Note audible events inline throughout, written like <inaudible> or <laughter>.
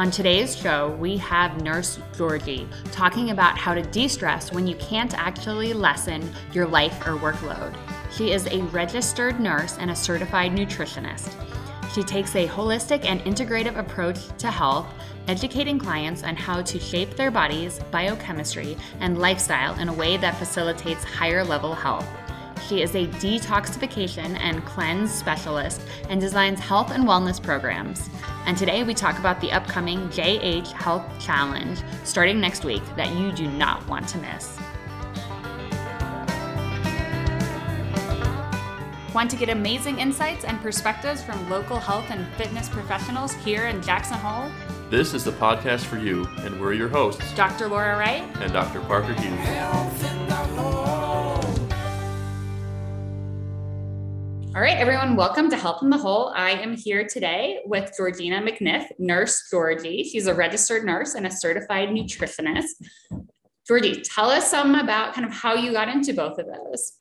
On today's show, we have Nurse Georgie talking about how to de stress when you can't actually lessen your life or workload. She is a registered nurse and a certified nutritionist. She takes a holistic and integrative approach to health, educating clients on how to shape their bodies, biochemistry, and lifestyle in a way that facilitates higher level health. She is a detoxification and cleanse specialist and designs health and wellness programs. And today we talk about the upcoming JH Health Challenge starting next week that you do not want to miss. Want to get amazing insights and perspectives from local health and fitness professionals here in Jackson Hole? This is the podcast for you, and we're your hosts, Dr. Laura Wright and Dr. Parker Hughes. All right, everyone, welcome to Health in the Hole. I am here today with Georgina McNiff, Nurse Georgie. She's a registered nurse and a certified nutritionist. Georgie, tell us some about kind of how you got into both of those.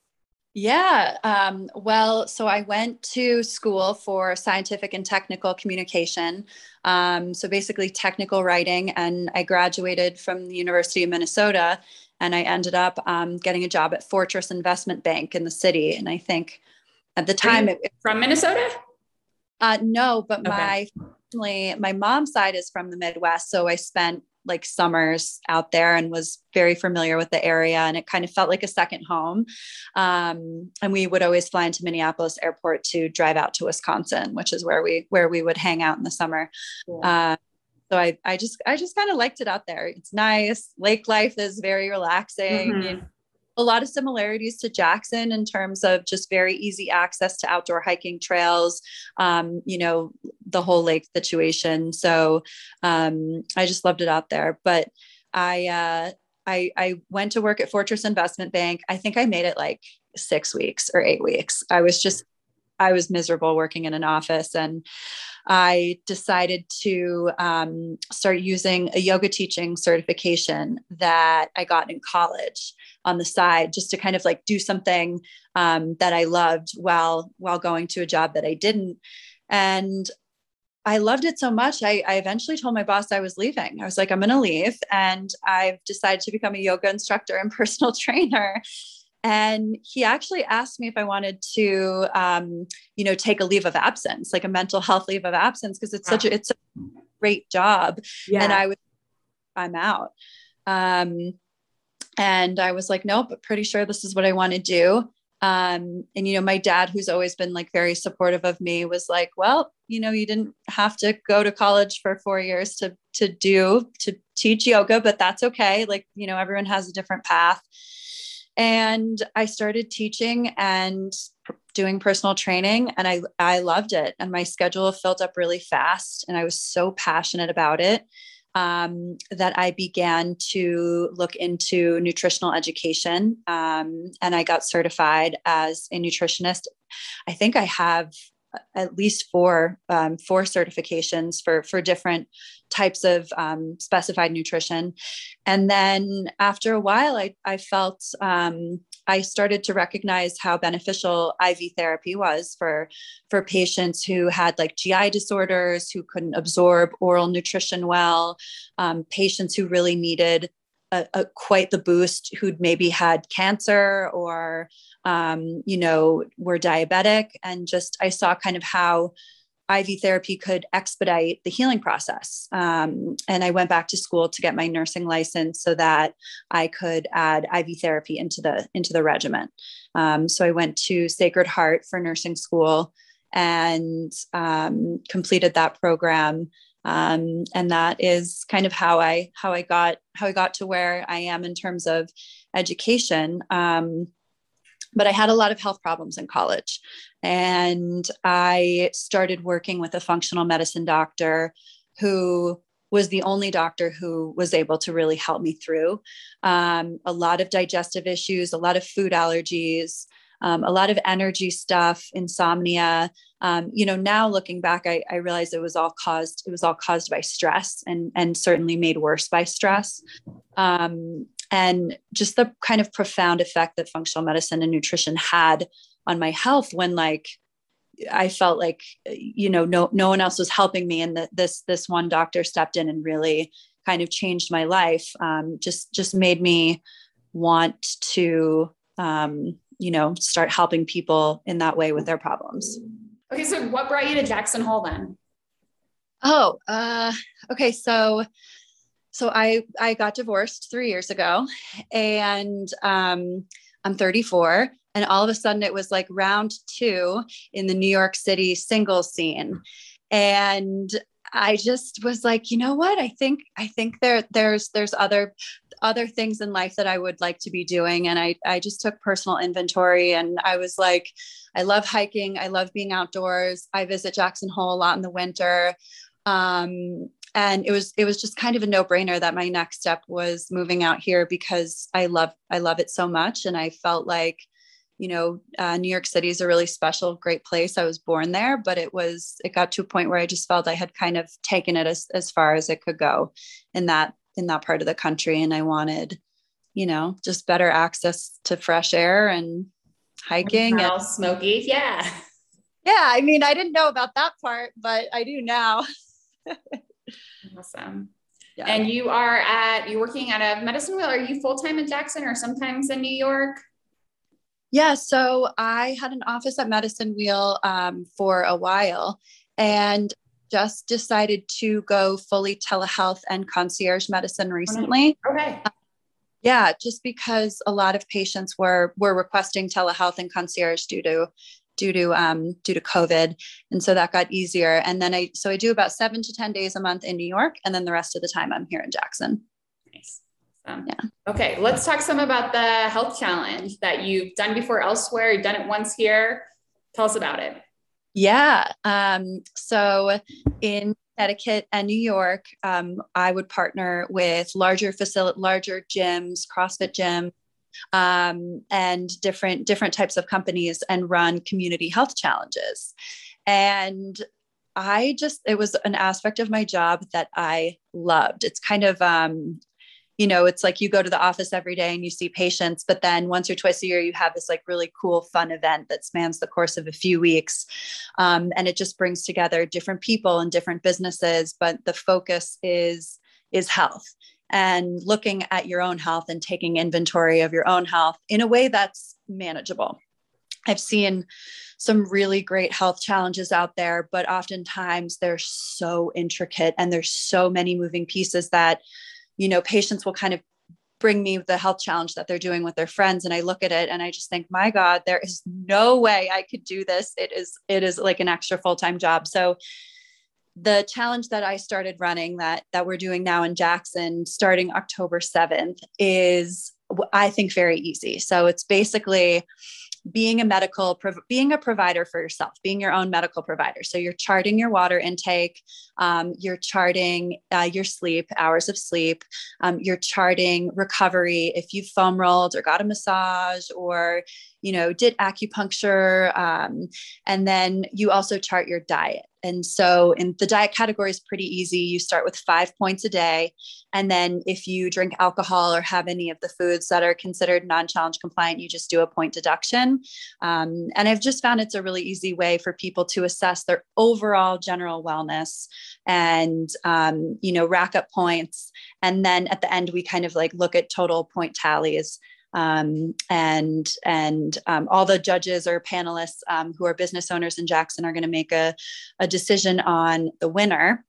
Yeah. Um, well, so I went to school for scientific and technical communication. Um, so basically, technical writing, and I graduated from the University of Minnesota. And I ended up um, getting a job at Fortress Investment Bank in the city. And I think at the time, it, from Minnesota? Uh, no, but okay. my family, my mom's side is from the Midwest. So I spent like summers out there and was very familiar with the area and it kind of felt like a second home um, and we would always fly into minneapolis airport to drive out to wisconsin which is where we where we would hang out in the summer yeah. uh, so I, I just i just kind of liked it out there it's nice lake life is very relaxing mm-hmm. you know, a lot of similarities to Jackson in terms of just very easy access to outdoor hiking trails, um, you know, the whole lake situation. So um, I just loved it out there. But I, uh, I, I went to work at Fortress Investment Bank. I think I made it like six weeks or eight weeks. I was just, I was miserable working in an office and I decided to um, start using a yoga teaching certification that I got in college on the side just to kind of like do something um, that I loved while while going to a job that I didn't. And I loved it so much. I, I eventually told my boss I was leaving. I was like, I'm going to leave. And I've decided to become a yoga instructor and <laughs> personal trainer. And he actually asked me if I wanted to, um, you know, take a leave of absence, like a mental health leave of absence, because it's wow. such a, it's a great job. Yeah. And I was, I'm out. Um, and I was like, nope, but pretty sure this is what I want to do. Um, and you know, my dad, who's always been like very supportive of me, was like, well, you know, you didn't have to go to college for four years to to do to teach yoga, but that's okay. Like, you know, everyone has a different path. And I started teaching and doing personal training and I I loved it. And my schedule filled up really fast and I was so passionate about it um, that I began to look into nutritional education. Um, and I got certified as a nutritionist. I think I have at least four um, four certifications for for different types of um, specified nutrition. And then after a while i, I felt um, I started to recognize how beneficial IV therapy was for for patients who had like GI disorders, who couldn't absorb oral nutrition well, um, patients who really needed a, a, quite the boost, who'd maybe had cancer or um, you know were diabetic, and just I saw kind of how IV therapy could expedite the healing process. Um, and I went back to school to get my nursing license so that I could add IV therapy into the into the regimen. Um, so I went to Sacred Heart for nursing school and um, completed that program. Um, and that is kind of how I how I got how I got to where I am in terms of education. Um, but I had a lot of health problems in college. And I started working with a functional medicine doctor who was the only doctor who was able to really help me through um, a lot of digestive issues, a lot of food allergies, um, a lot of energy stuff, insomnia. Um, you know, now looking back, I, I realized it was all caused. It was all caused by stress, and and certainly made worse by stress. Um, and just the kind of profound effect that functional medicine and nutrition had on my health when like I felt like you know no no one else was helping me, and that this this one doctor stepped in and really kind of changed my life. Um, just just made me want to um, you know start helping people in that way with their problems. Okay, so what brought you to Jackson Hole then? Oh, uh, okay. So so I I got divorced three years ago, and um, I'm 34, and all of a sudden it was like round two in the New York City single scene, and I just was like, you know what? I think I think there there's there's other other things in life that I would like to be doing, and I I just took personal inventory, and I was like, I love hiking, I love being outdoors. I visit Jackson Hole a lot in the winter. Um, and it was it was just kind of a no-brainer that my next step was moving out here because i love i love it so much and i felt like you know uh, new york city is a really special great place i was born there but it was it got to a point where i just felt i had kind of taken it as, as far as it could go in that in that part of the country and i wanted you know just better access to fresh air and hiking and smoky yeah yeah i mean i didn't know about that part but i do now <laughs> Awesome. Yeah. And you are at you're working at a medicine wheel. Are you full time in Jackson or sometimes in New York? Yeah, so I had an office at Medicine Wheel um, for a while, and just decided to go fully telehealth and concierge medicine recently. Okay. Um, yeah, just because a lot of patients were were requesting telehealth and concierge due to due to um, due to COVID, and so that got easier. And then I so I do about seven to ten days a month in New York, and then the rest of the time I'm here in Jackson. Um, yeah. Okay, let's talk some about the health challenge that you've done before elsewhere. You've done it once here. Tell us about it. Yeah. Um, so in Connecticut and New York, um, I would partner with larger facility, larger gyms, CrossFit gyms, um, and different different types of companies and run community health challenges and i just it was an aspect of my job that i loved it's kind of um, you know it's like you go to the office every day and you see patients but then once or twice a year you have this like really cool fun event that spans the course of a few weeks um, and it just brings together different people and different businesses but the focus is is health and looking at your own health and taking inventory of your own health in a way that's manageable. I've seen some really great health challenges out there, but oftentimes they're so intricate and there's so many moving pieces that, you know, patients will kind of bring me the health challenge that they're doing with their friends and i look at it and i just think my god there is no way i could do this it is it is like an extra full-time job so the challenge that I started running that that we're doing now in Jackson starting October 7th is I think very easy. So it's basically being a medical being a provider for yourself being your own medical provider. So you're charting your water intake um, you're charting uh, your sleep hours of sleep um, you're charting recovery. If you foam rolled or got a massage or you know did acupuncture um, and then you also chart your diet and so in the diet category is pretty easy. You start with five points a day. And then if you drink alcohol or have any of the foods that are considered non-challenge compliant, you just do a point deduction. Um, and I've just found it's a really easy way for people to assess their overall general wellness and, um, you know, rack up points. And then at the end, we kind of like look at total point tallies um, and and um, all the judges or panelists um, who are business owners in Jackson are going to make a, a decision on the winner.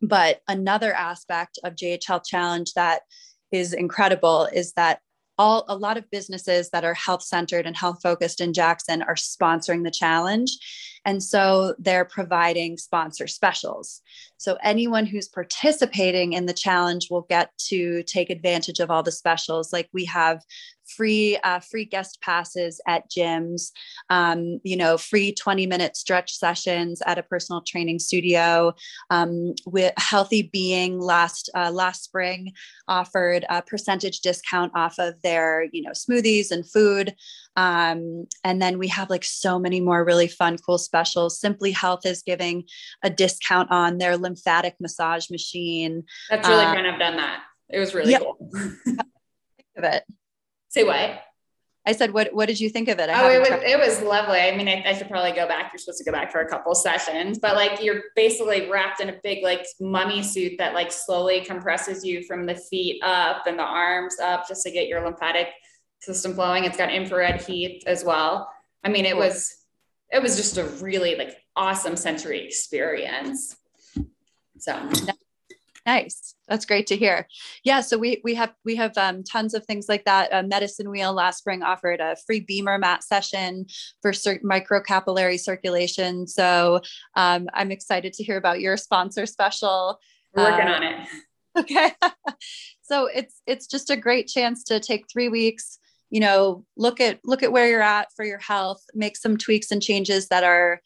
But another aspect of JHL Challenge that is incredible is that all a lot of businesses that are health centered and health focused in Jackson are sponsoring the challenge. And so they're providing sponsor specials. So anyone who's participating in the challenge will get to take advantage of all the specials. Like we have free uh, free guest passes at gyms, um, you know, free 20 minute stretch sessions at a personal training studio. Um, with Healthy Being last uh, last spring offered a percentage discount off of their you know smoothies and food. Um, and then we have like so many more really fun, cool specials. Simply Health is giving a discount on their lymphatic massage machine. That's really uh, fun. I've done that. It was really yeah. cool. <laughs> of it. Say what? I said, what, what did you think of it? I oh, it was, it was lovely. I mean, I, I, should probably go back. You're supposed to go back for a couple sessions, but like you're basically wrapped in a big like mummy suit that like slowly compresses you from the feet up and the arms up just to get your lymphatic system flowing. It's got infrared heat as well. I mean, it was, it was just a really like awesome sensory experience. So Nice. That's great to hear. Yeah. So we we have we have um, tons of things like that. Uh, Medicine Wheel last spring offered a free BEMER mat session for cir- microcapillary circulation. So um, I'm excited to hear about your sponsor special. We're working uh, on it. Okay. <laughs> so it's it's just a great chance to take three weeks. You know, look at look at where you're at for your health. Make some tweaks and changes that are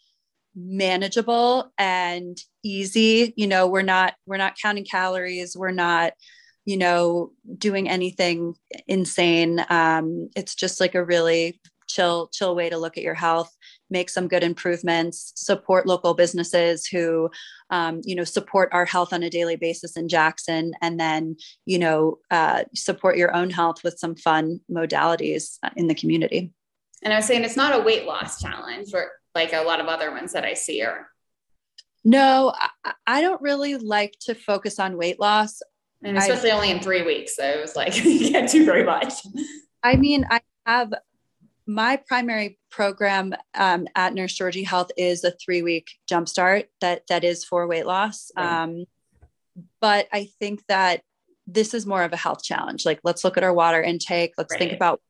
manageable and easy. You know we're not we're not counting calories. We're not you know doing anything insane. Um, it's just like a really chill chill way to look at your health make some good improvements support local businesses who um, you know support our health on a daily basis in jackson and then you know uh, support your own health with some fun modalities in the community. And i was saying it's not a weight loss challenge. Or like a lot of other ones that I see are. No, I, I don't really like to focus on weight loss. And especially I, only in three weeks. So it was like, <laughs> you can't do very much. I mean, I have my primary program um, at Nurse Georgie Health is a three week jumpstart that that is for weight loss. Right. Um, but I think that this is more of a health challenge. Like, let's look at our water intake. Let's right. think about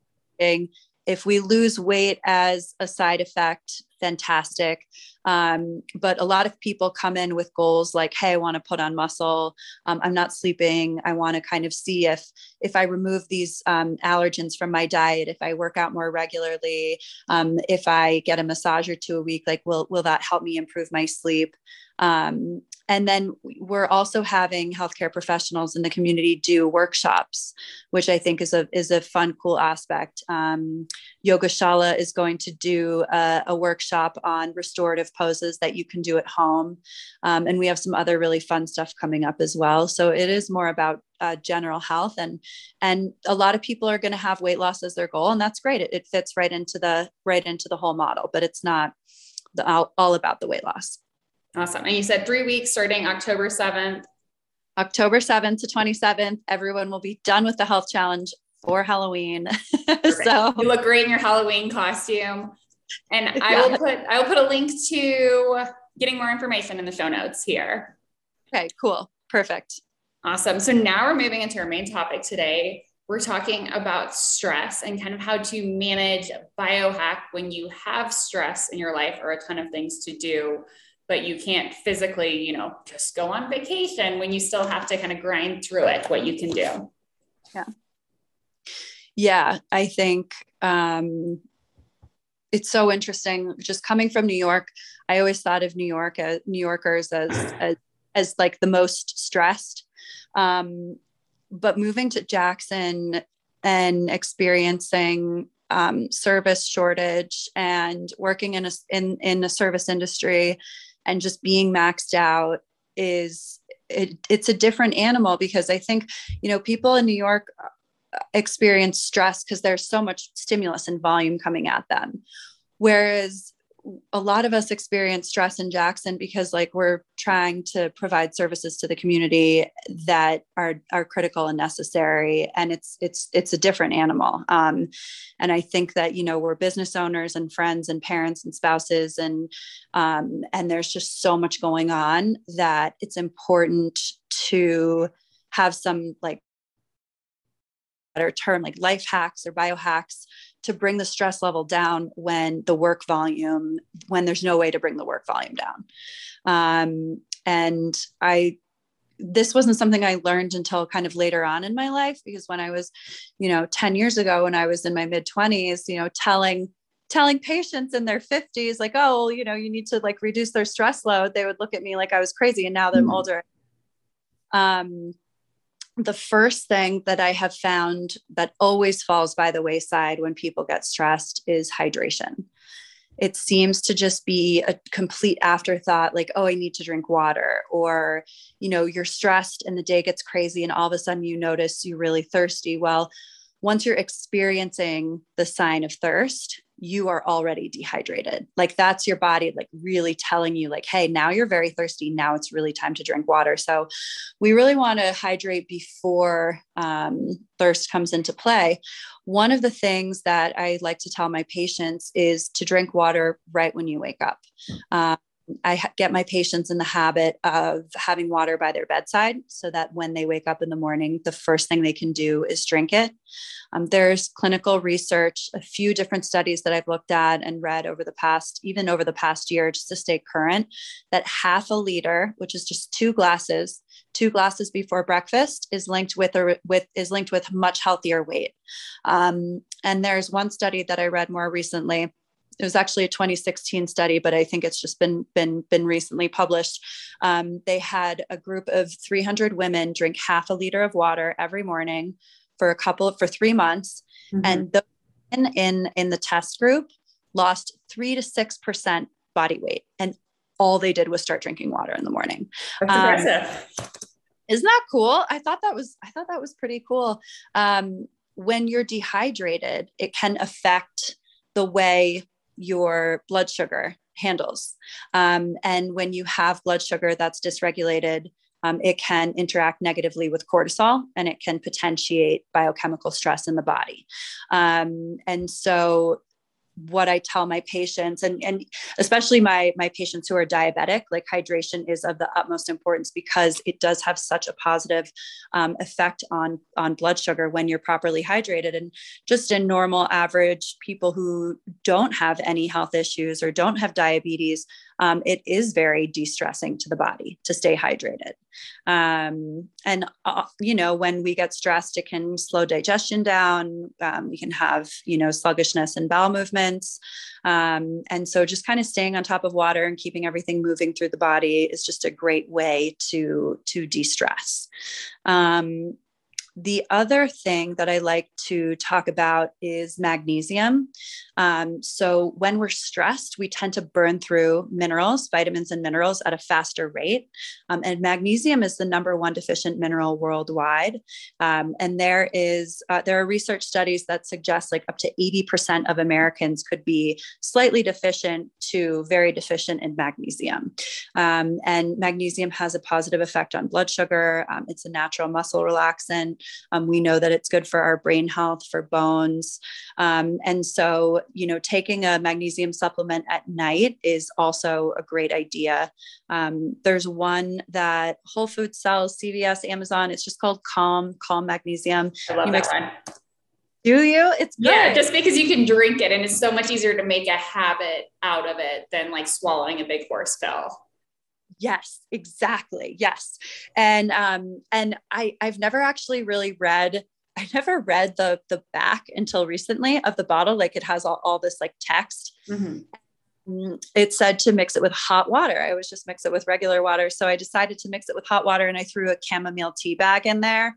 if we lose weight as a side effect fantastic. Um, but a lot of people come in with goals like hey i want to put on muscle. Um, i'm not sleeping. I want to kind of see if if i remove these um, allergens from my diet if i work out more regularly um, if i get a massage or two a week like will will that help me improve my sleep? Um, and then we're also having healthcare professionals in the community do workshops, which I think is a is a fun, cool aspect. Um, Yoga Shala is going to do a, a, workshop on restorative poses that you can do at home, um, and we have some other really fun stuff coming up as well. So it is more about uh, general health, and and a lot of people are going to have weight loss as their goal, and that's great. It, it fits right into the right into the whole model, but it's not the, all, all about the weight loss. Awesome. And you said three weeks starting October 7th. October 7th to 27th. Everyone will be done with the health challenge for Halloween. <laughs> so you look great in your Halloween costume. And I will put I will put a link to getting more information in the show notes here. Okay, cool. Perfect. Awesome. So now we're moving into our main topic today. We're talking about stress and kind of how to manage biohack when you have stress in your life or a ton of things to do but you can't physically, you know, just go on vacation when you still have to kind of grind through it, what you can do. Yeah. Yeah. I think um, it's so interesting. Just coming from New York, I always thought of New York as New Yorkers as, <clears throat> as, as like the most stressed. Um, but moving to Jackson and experiencing um, service shortage and working in a in in a service industry and just being maxed out is it, it's a different animal because I think, you know, people in New York uh, experience stress because there's so much stimulus and volume coming at them. Whereas a lot of us experience stress in Jackson because like we're trying to provide services to the community that are are critical and necessary and it's it's it's a different animal um, and I think that you know we're business owners and friends and parents and spouses and um, and there's just so much going on that it's important to have some like better term like life hacks or biohacks to bring the stress level down when the work volume when there's no way to bring the work volume down um, and i this wasn't something i learned until kind of later on in my life because when i was you know 10 years ago when i was in my mid 20s you know telling telling patients in their 50s like oh you know you need to like reduce their stress load they would look at me like i was crazy and now that i'm mm-hmm. older um the first thing that I have found that always falls by the wayside when people get stressed is hydration. It seems to just be a complete afterthought, like, oh, I need to drink water, or, you know, you're stressed and the day gets crazy and all of a sudden you notice you're really thirsty. Well, once you're experiencing the sign of thirst, you are already dehydrated. Like that's your body, like really telling you, like, hey, now you're very thirsty. Now it's really time to drink water. So we really want to hydrate before um, thirst comes into play. One of the things that I like to tell my patients is to drink water right when you wake up. Uh, I get my patients in the habit of having water by their bedside so that when they wake up in the morning, the first thing they can do is drink it. Um, there's clinical research, a few different studies that I've looked at and read over the past, even over the past year, just to stay current, that half a liter, which is just two glasses, two glasses before breakfast, is linked with or with is linked with much healthier weight. Um, and there's one study that I read more recently it was actually a 2016 study, but I think it's just been been been recently published. Um, they had a group of 300 women drink half a liter of water every morning for a couple for three months, mm-hmm. and the in in in the test group lost three to six percent body weight, and all they did was start drinking water in the morning. That's um, impressive. Isn't that cool? I thought that was I thought that was pretty cool. Um, when you're dehydrated, it can affect the way your blood sugar handles. Um, and when you have blood sugar that's dysregulated, um, it can interact negatively with cortisol and it can potentiate biochemical stress in the body. Um, and so what I tell my patients and, and especially my, my patients who are diabetic, like hydration is of the utmost importance because it does have such a positive um, effect on, on blood sugar when you're properly hydrated. And just in normal average people who don't have any health issues or don't have diabetes, um, it is very de-stressing to the body to stay hydrated. Um, and uh, you know when we get stressed it can slow digestion down. Um, we can have you know sluggishness and bowel movements. Um, and so just kind of staying on top of water and keeping everything moving through the body is just a great way to to de-stress. Um, the other thing that I like to talk about is magnesium. Um, so, when we're stressed, we tend to burn through minerals, vitamins, and minerals at a faster rate. Um, and magnesium is the number one deficient mineral worldwide. Um, and there is uh, there are research studies that suggest like up to 80% of Americans could be slightly deficient to very deficient in magnesium. Um, and magnesium has a positive effect on blood sugar. Um, it's a natural muscle relaxant. Um, we know that it's good for our brain health, for bones. Um, and so, you know, taking a magnesium supplement at night is also a great idea. Um, there's one that Whole Foods sells, CVS, Amazon. It's just called Calm, Calm Magnesium. I love you that one. Do you? It's good. yeah, just because you can drink it, and it's so much easier to make a habit out of it than like swallowing a big horse pill yes exactly. Yes. And um and i i've never actually really read <laughs> i never read the the back until recently of the bottle. Like it has all, all this like text. Mm-hmm. Mm, it said to mix it with hot water. I was just mix it with regular water. So i decided to mix it with hot water and i threw a chamomile tea bag in there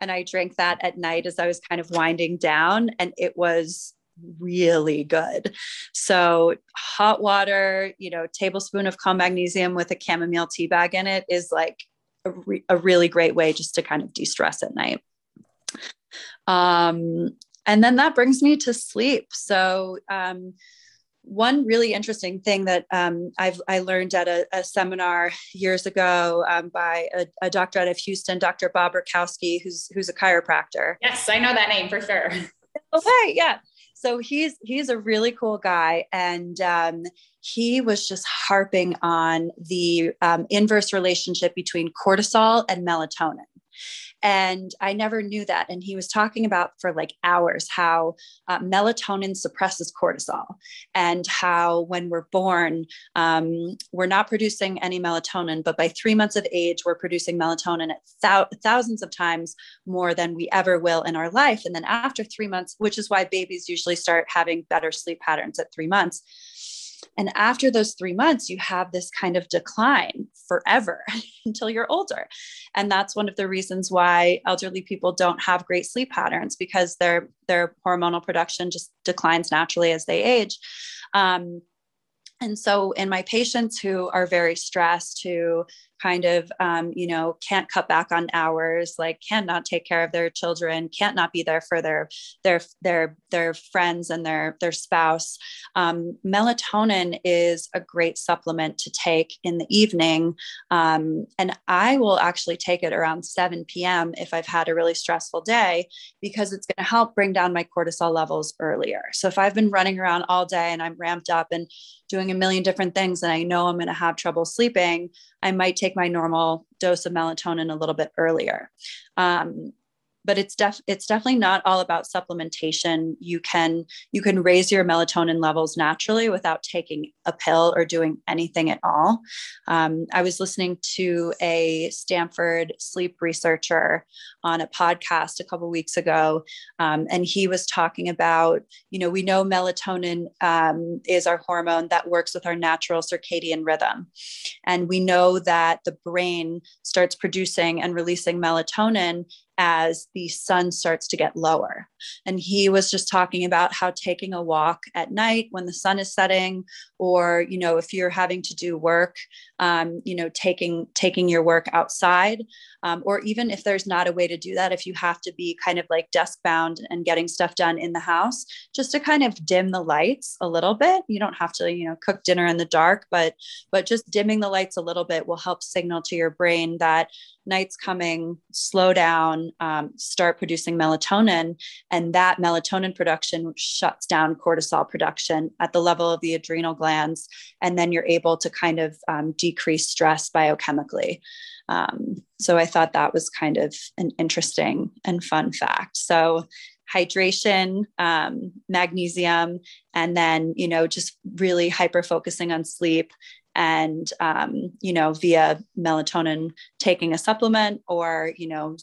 and i drank that at night as i was kind of winding down. And it was really good. So hot water, you know, tablespoon of calm magnesium with a chamomile tea bag in it is like a, re- a really great way just to kind of de-stress at night. Um, and then that brings me to sleep. So um, one really interesting thing that um, I've I learned at a, a seminar years ago um, by a, a, doctor out of Houston, Dr. Bob Rakowski, who's who's a chiropractor. Yes, I know that name for sure. <laughs> Okay, yeah so he's he's a really cool guy and um, he was just harping on the um, inverse relationship between cortisol and melatonin and I never knew that. And he was talking about for like hours how uh, melatonin suppresses cortisol and how when we're born, um, we're not producing any melatonin, but by three months of age, we're producing melatonin at thou- thousands of times more than we ever will in our life. And then after three months, which is why babies usually start having better sleep patterns at three months and after those three months, you have this kind of decline forever <laughs> until you're older. And that's one of the reasons why elderly people don't have great sleep patterns because their, their hormonal production just declines naturally as they age. Um, and so in my patients who are very stressed who kind of, um, you know, can't cut back on hours, like cannot take care of their children, can't not be there for their their their their friends and their their spouse. Um, melatonin is a great supplement to take in the evening, um, and I will actually take it around 7 p.m. if I've had a really stressful day because it's going to help bring down my cortisol levels earlier. So if I've been running around all day and I'm ramped up and doing a million different things and I know I'm going to have trouble sleeping, I might take my normal dose of melatonin a little bit earlier. Um, but it's def it's definitely not all about supplementation. You can you can raise your melatonin levels naturally without taking a pill or doing anything at all. Um, i was listening to a stanford sleep researcher on a podcast a couple weeks ago um, and he was talking about you know we know melatonin um, is our hormone that works with our natural circadian rhythm. And we know that the brain starts producing and releasing melatonin as the sun starts to get lower. And he was just talking about how taking a walk at night when the sun is setting, or you know, if you're having to do work, um, you know, taking taking your work outside, um, or even if there's not a way to do that, if you have to be kind of like desk bound and getting stuff done in the house, just to kind of dim the lights a little bit. You don't have to, you know, cook dinner in the dark, but but just dimming the lights a little bit will help signal to your brain that night's coming, slow down, um, start producing melatonin. And that melatonin production shuts down cortisol production at the level of the adrenal glands. And then you're able to kind of um, decrease stress biochemically. Um, so I thought that was kind of an interesting and fun fact. So hydration, um, magnesium, and then, you know, just really hyper focusing on sleep and um, you know via melatonin taking a supplement or you know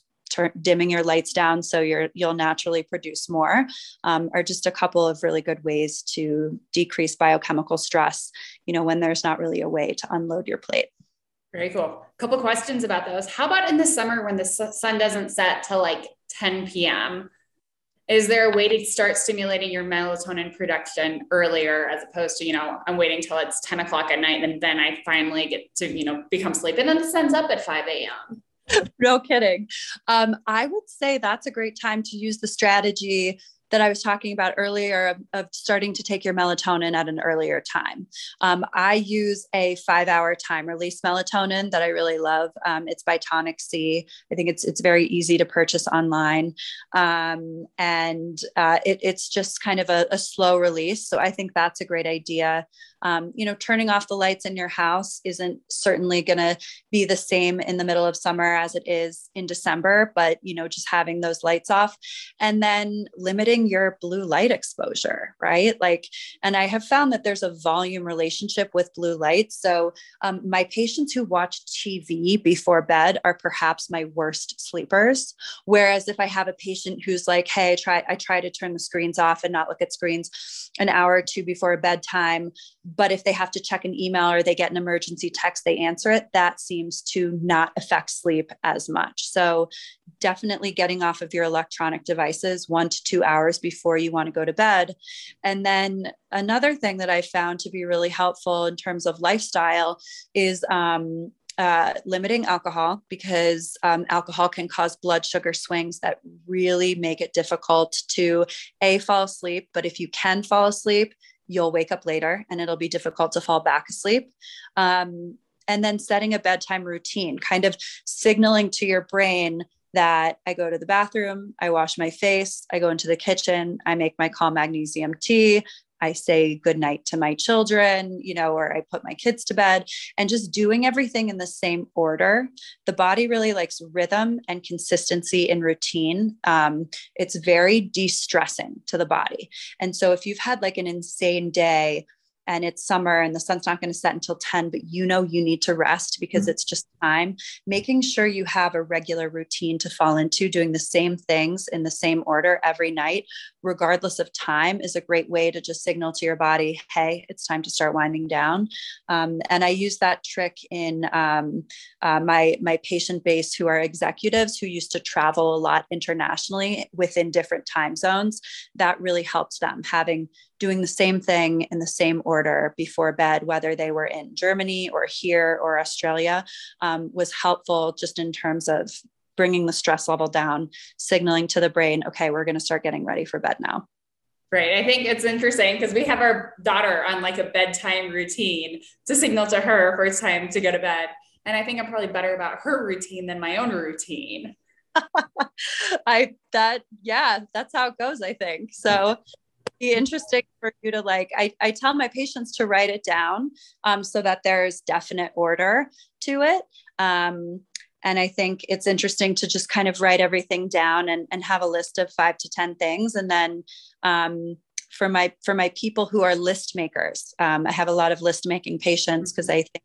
dimming your lights down so you're you'll naturally produce more um, are just a couple of really good ways to decrease biochemical stress you know when there's not really a way to unload your plate. Very cool. A couple questions about those. How about in the summer when the sun doesn't set till like 10 p.m is there a way to start stimulating your melatonin production earlier as opposed to you know i'm waiting till it's 10 o'clock at night and then i finally get to you know become sleep and then the sun's up at 5 a.m <laughs> no kidding um, i would say that's a great time to use the strategy that I was talking about earlier of, of starting to take your melatonin at an earlier time. Um, I use a five hour time release melatonin that I really love. Um, it's by Tonic C. I think it's, it's very easy to purchase online. Um, and uh, it, it's just kind of a, a slow release. So I think that's a great idea um, you know, turning off the lights in your house isn't certainly going to be the same in the middle of summer as it is in December, but, you know, just having those lights off and then limiting your blue light exposure, right? Like, and I have found that there's a volume relationship with blue light. So, um, my patients who watch TV before bed are perhaps my worst sleepers. Whereas if I have a patient who's like, hey, I try, I try to turn the screens off and not look at screens an hour or two before bedtime, but if they have to check an email or they get an emergency text, they answer it. That seems to not affect sleep as much. So, definitely getting off of your electronic devices one to two hours before you want to go to bed. And then another thing that I found to be really helpful in terms of lifestyle is um, uh, limiting alcohol because um, alcohol can cause blood sugar swings that really make it difficult to a fall asleep but if you can fall asleep you'll wake up later and it'll be difficult to fall back asleep. Um, and then setting a bedtime routine, kind of signaling to your brain that I go to the bathroom, I wash my face, I go into the kitchen, I make my calm magnesium tea, I say goodnight to my children, you know, or I put my kids to bed and just doing everything in the same order. The body really likes rhythm and consistency in routine. Um, it's very de stressing to the body. And so if you've had like an insane day, and it's summer and the sun's not going to set until 10 but you know you need to rest because mm-hmm. it's just time. Making sure you have a regular routine to fall into doing the same things in the same order every night regardless of time is a great way to just signal to your body hey it's time to start winding down. Um, and i use that trick in um, uh, my my patient base who are executives who used to travel a lot internationally within different time zones. That really helps them having doing the same thing in the same order before bed, whether they were in Germany or here or Australia, um, was helpful just in terms of bringing the stress level down, signaling to the brain, okay, we're going to start getting ready for bed now. Right. I think it's interesting because we have our daughter on like a bedtime routine to signal to her for it's time to go to bed. And I think I'm probably better about her routine than my own routine. <laughs> I that yeah, that's how it goes, I think. So <laughs> be interesting for you to like I, I tell my patients to write it down um, so that there's definite order to it. Um, and I think it's interesting to just kind of write everything down and, and have a list of five to 10 things. And then um, for my for my people who are list makers, um, I have a lot of list making patients because I think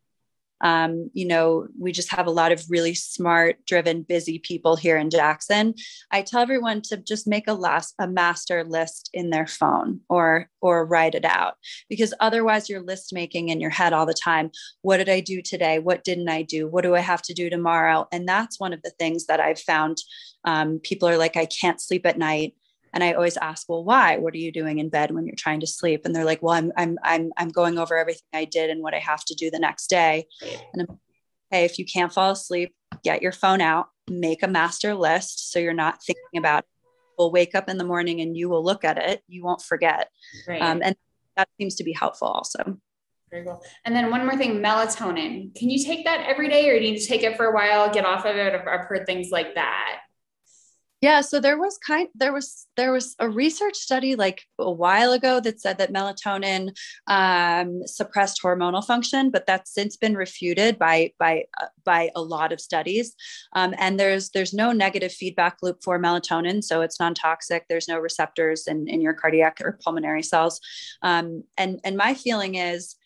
um, you know, we just have a lot of really smart, driven, busy people here in Jackson. I tell everyone to just make a last a master list in their phone or or write it out because otherwise you're list making in your head all the time. What did I do today? What didn't I do? What do I have to do tomorrow? And that's one of the things that I've found. Um, people are like, I can't sleep at night. And I always ask, well, why? What are you doing in bed when you're trying to sleep? And they're like, well, I'm I'm I'm I'm going over everything I did and what I have to do the next day. And I'm, hey, if you can't fall asleep, get your phone out, make a master list so you're not thinking about it. We'll wake up in the morning and you will look at it. You won't forget. Right. Um, and that seems to be helpful also. Very cool. And then one more thing, melatonin. Can you take that every day or do you need to take it for a while, get off of it? I've heard things like that. Yeah, so there was kind there was there was a research study like a while ago that said that melatonin um, suppressed hormonal function, but that's since been refuted by by uh, by a lot of studies. Um, and there's there's no negative feedback loop for melatonin, so it's non toxic. There's no receptors in in your cardiac or pulmonary cells. Um, and and my feeling is,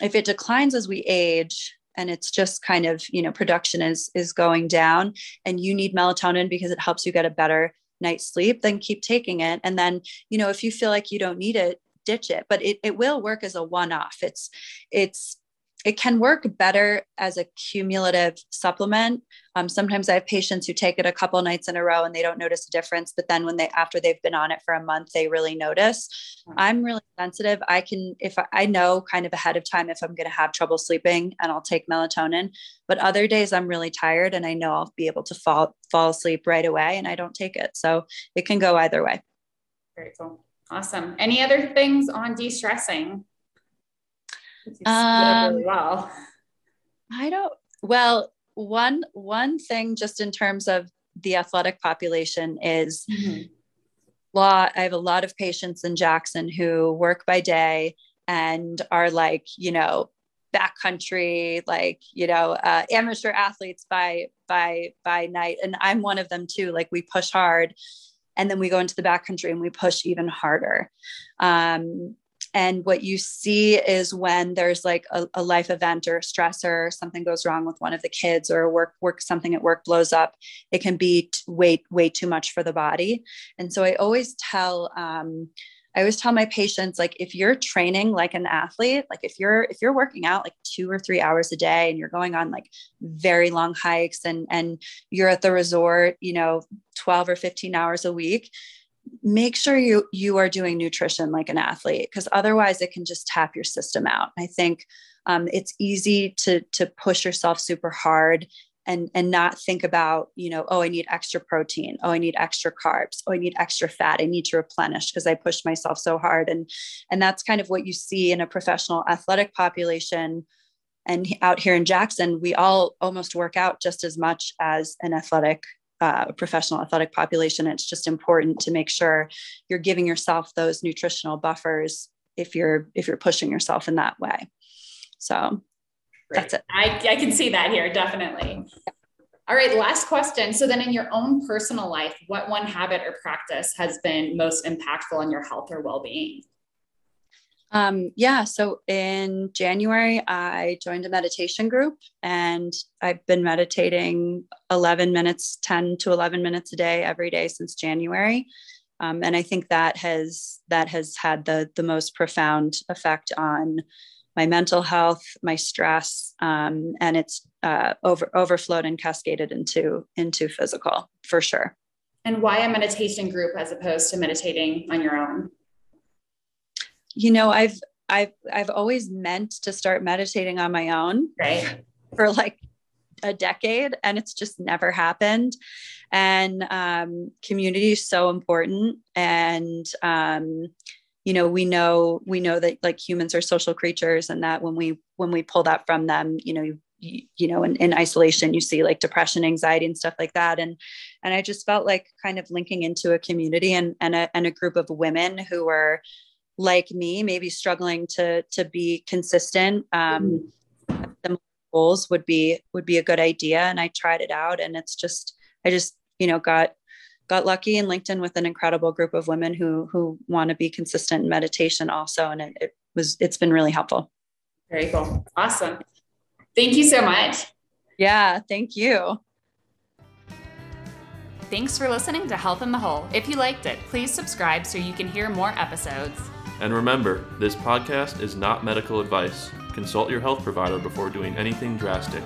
if it declines as we age, and it's just kind of you know production is is going down and you need melatonin because it helps you get a better night's sleep then keep taking it. And then you know if you feel like you don't need it ditch it. But it, it will work as a one-off. It's it's it can work better as a cumulative supplement. Um, sometimes I have patients who take it a couple nights in a row and they don't notice a difference, but then when they after they've been on it for a month, they really notice. Hmm. I'm really sensitive. I can if I, I know kind of ahead of time if I'm going to have trouble sleeping, and I'll take melatonin. But other days I'm really tired and I know I'll be able to fall fall asleep right away, and I don't take it. So it can go either way. Very cool. Awesome. Any other things on de-stressing? Um, really well. I don't. Well, one one thing just in terms of the athletic population is mm-hmm. law. I have a lot of patients in Jackson who work by day and are like, you know, backcountry, like you know, uh, amateur athletes by by by night, and I'm one of them too. Like we push hard, and then we go into the backcountry and we push even harder. Um, and what you see is when there's like a, a, life event or stressor, something goes wrong with one of the kids or work, work, something at work blows up, it can be t- way, way too much for the body. And so I always tell, um, I always tell my patients, like, if you're training like an athlete, like if you're, if you're working out like two or three hours a day and you're going on like very long hikes and, and you're at the resort, you know, 12 or 15 hours a week, make sure you you are doing nutrition like an athlete because otherwise it can just tap your system out. I think um, it's easy to to push yourself super hard and and not think about you know oh i need extra protein. Oh i need extra carbs. Oh i need extra fat. I need to replenish because i pushed myself so hard. And and that's kind of what you see in a professional athletic population. And out here in jackson we all almost work out just as much as an athletic uh, professional athletic population. It's just important to make sure you're giving yourself those nutritional buffers if you're if you're pushing yourself in that way. So Great. that's it. I, I can see that here definitely. All right, last question. So then in your own personal life, what one habit or practice has been most impactful on your health or well-being? Um, yeah, so in January, I joined a meditation group and I've been meditating 11 minutes, 10 to 11 minutes a day every day since January. Um, and I think that has that has had the the most profound effect on my mental health, my stress, um, and it's uh, over overflowed and cascaded into into physical for sure. And why a meditation group as opposed to meditating on your own? You know, I've I've I've always meant to start meditating on my own. Right. For like a decade and it's just never happened and um, community is so important and um, you know we know we know that like humans are social creatures and that when we when we pull that from them you know you, you know in, in isolation you see like depression anxiety and stuff like that and and i just felt like kind of linking into a community and and a, and a group of women who were like me maybe struggling to to be consistent um mm-hmm. goals would be would be a good idea. And i tried it out and it's just i just you know got got lucky and linked in with an incredible group of women who who want to be consistent in meditation also. And it, it was it's been really helpful. Very cool. Awesome. Thank you so much. Yeah thank you. Thanks for listening to Health in the Whole. If you liked it, please subscribe so you can hear more episodes. And remember, this podcast is not medical advice. Consult your health provider before doing anything drastic.